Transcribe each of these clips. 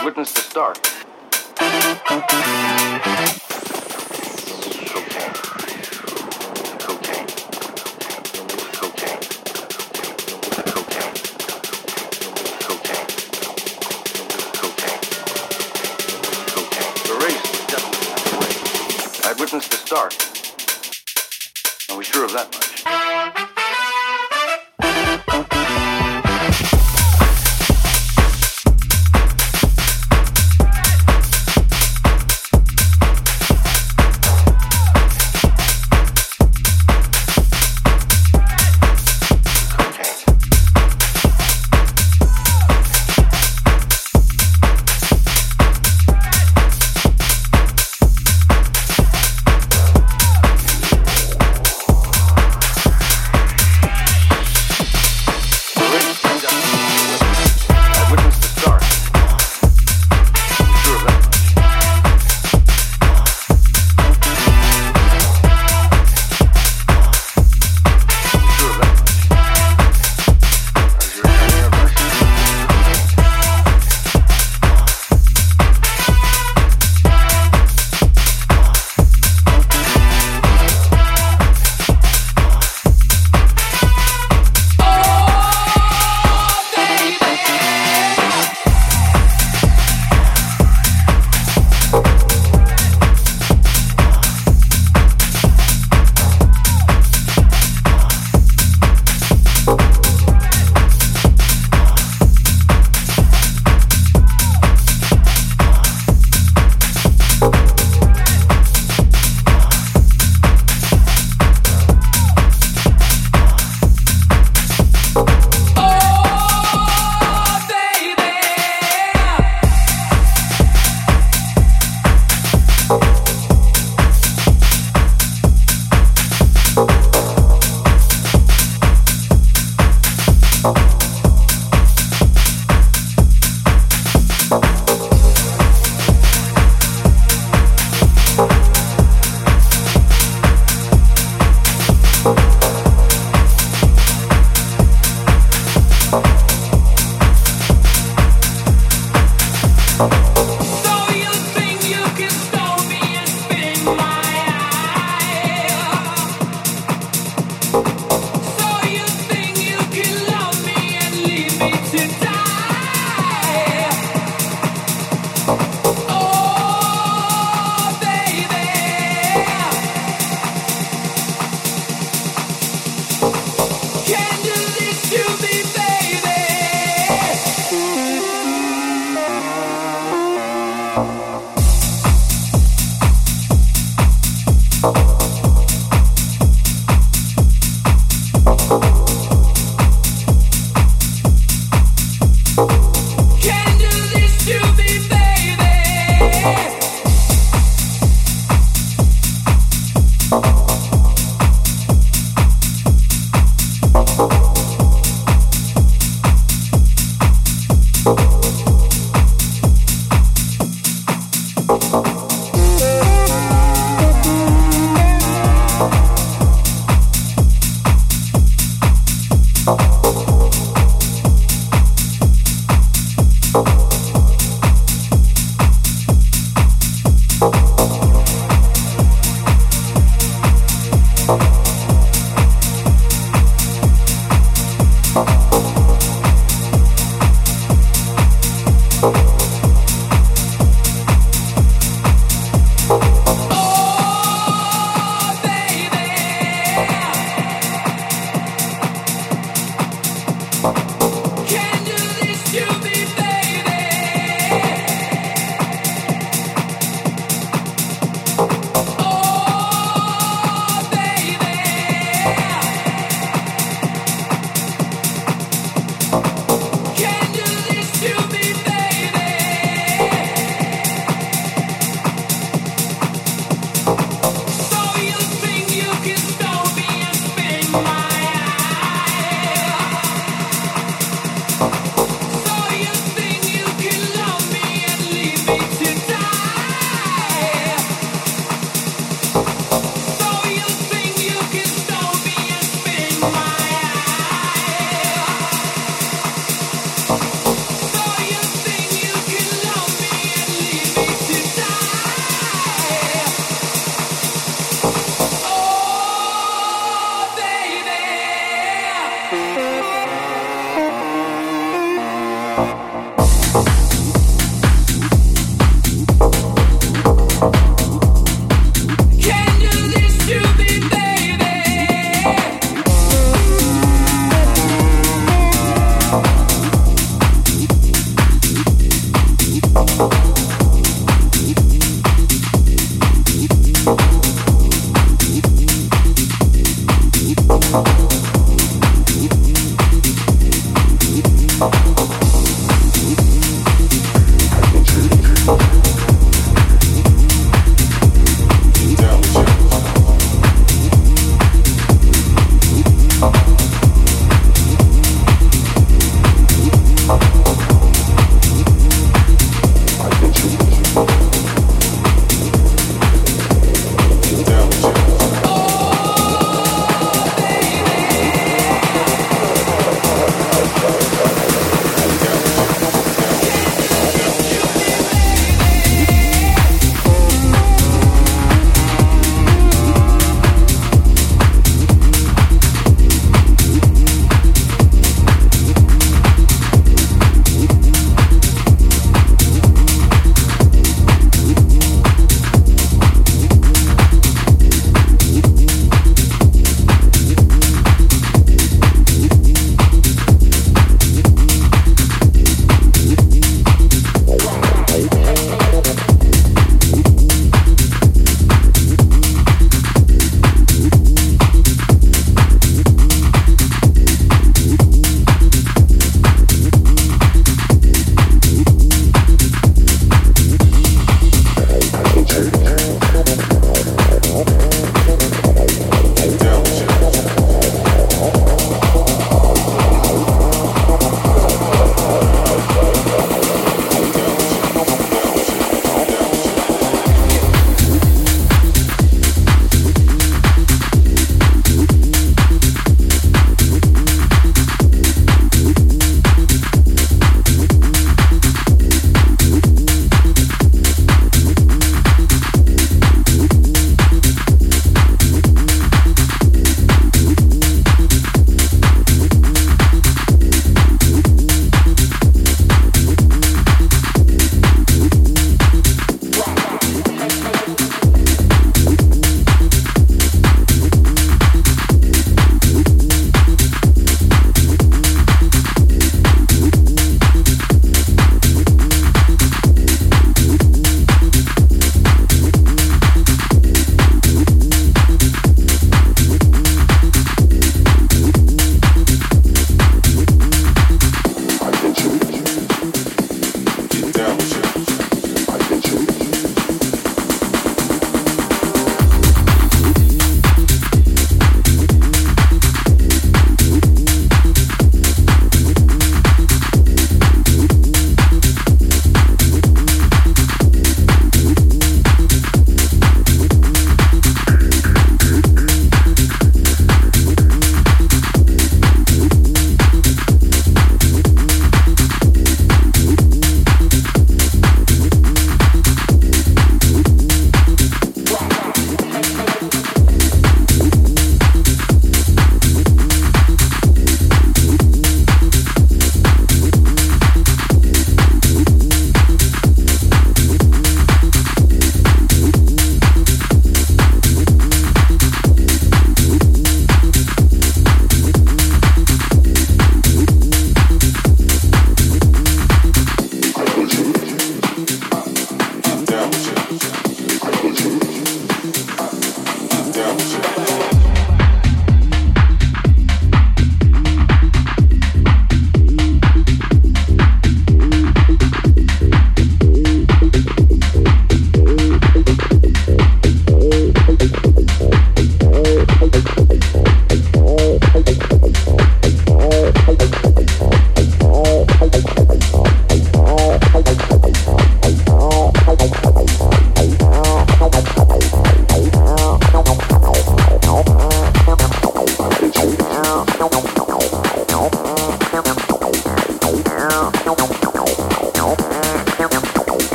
I've witnessed the start. I've witnessed the start. Are we sure of that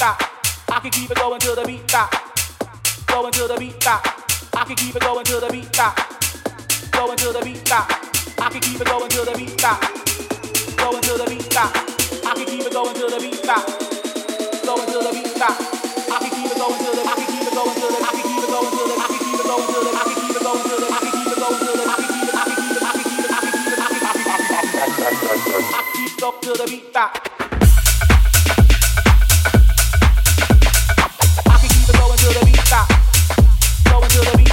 Stop. I can keep it going till the beat stop. Going till the beat stop. I can keep it going till the beat stop. Going till the beat stop. I can keep it going till the beat stop. Going till the beat stop. I can keep it going till the beat stop. Going till the beat stop. I can keep it going till the I can keep it going the I can keep it going the I can keep it going the I can keep it going the I can keep it going the I can keep it I can I can keep it I can keep it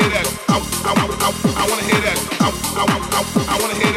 wanna hear that. I, I, I, I wanna hear that. I, I, I, I wanna hear that.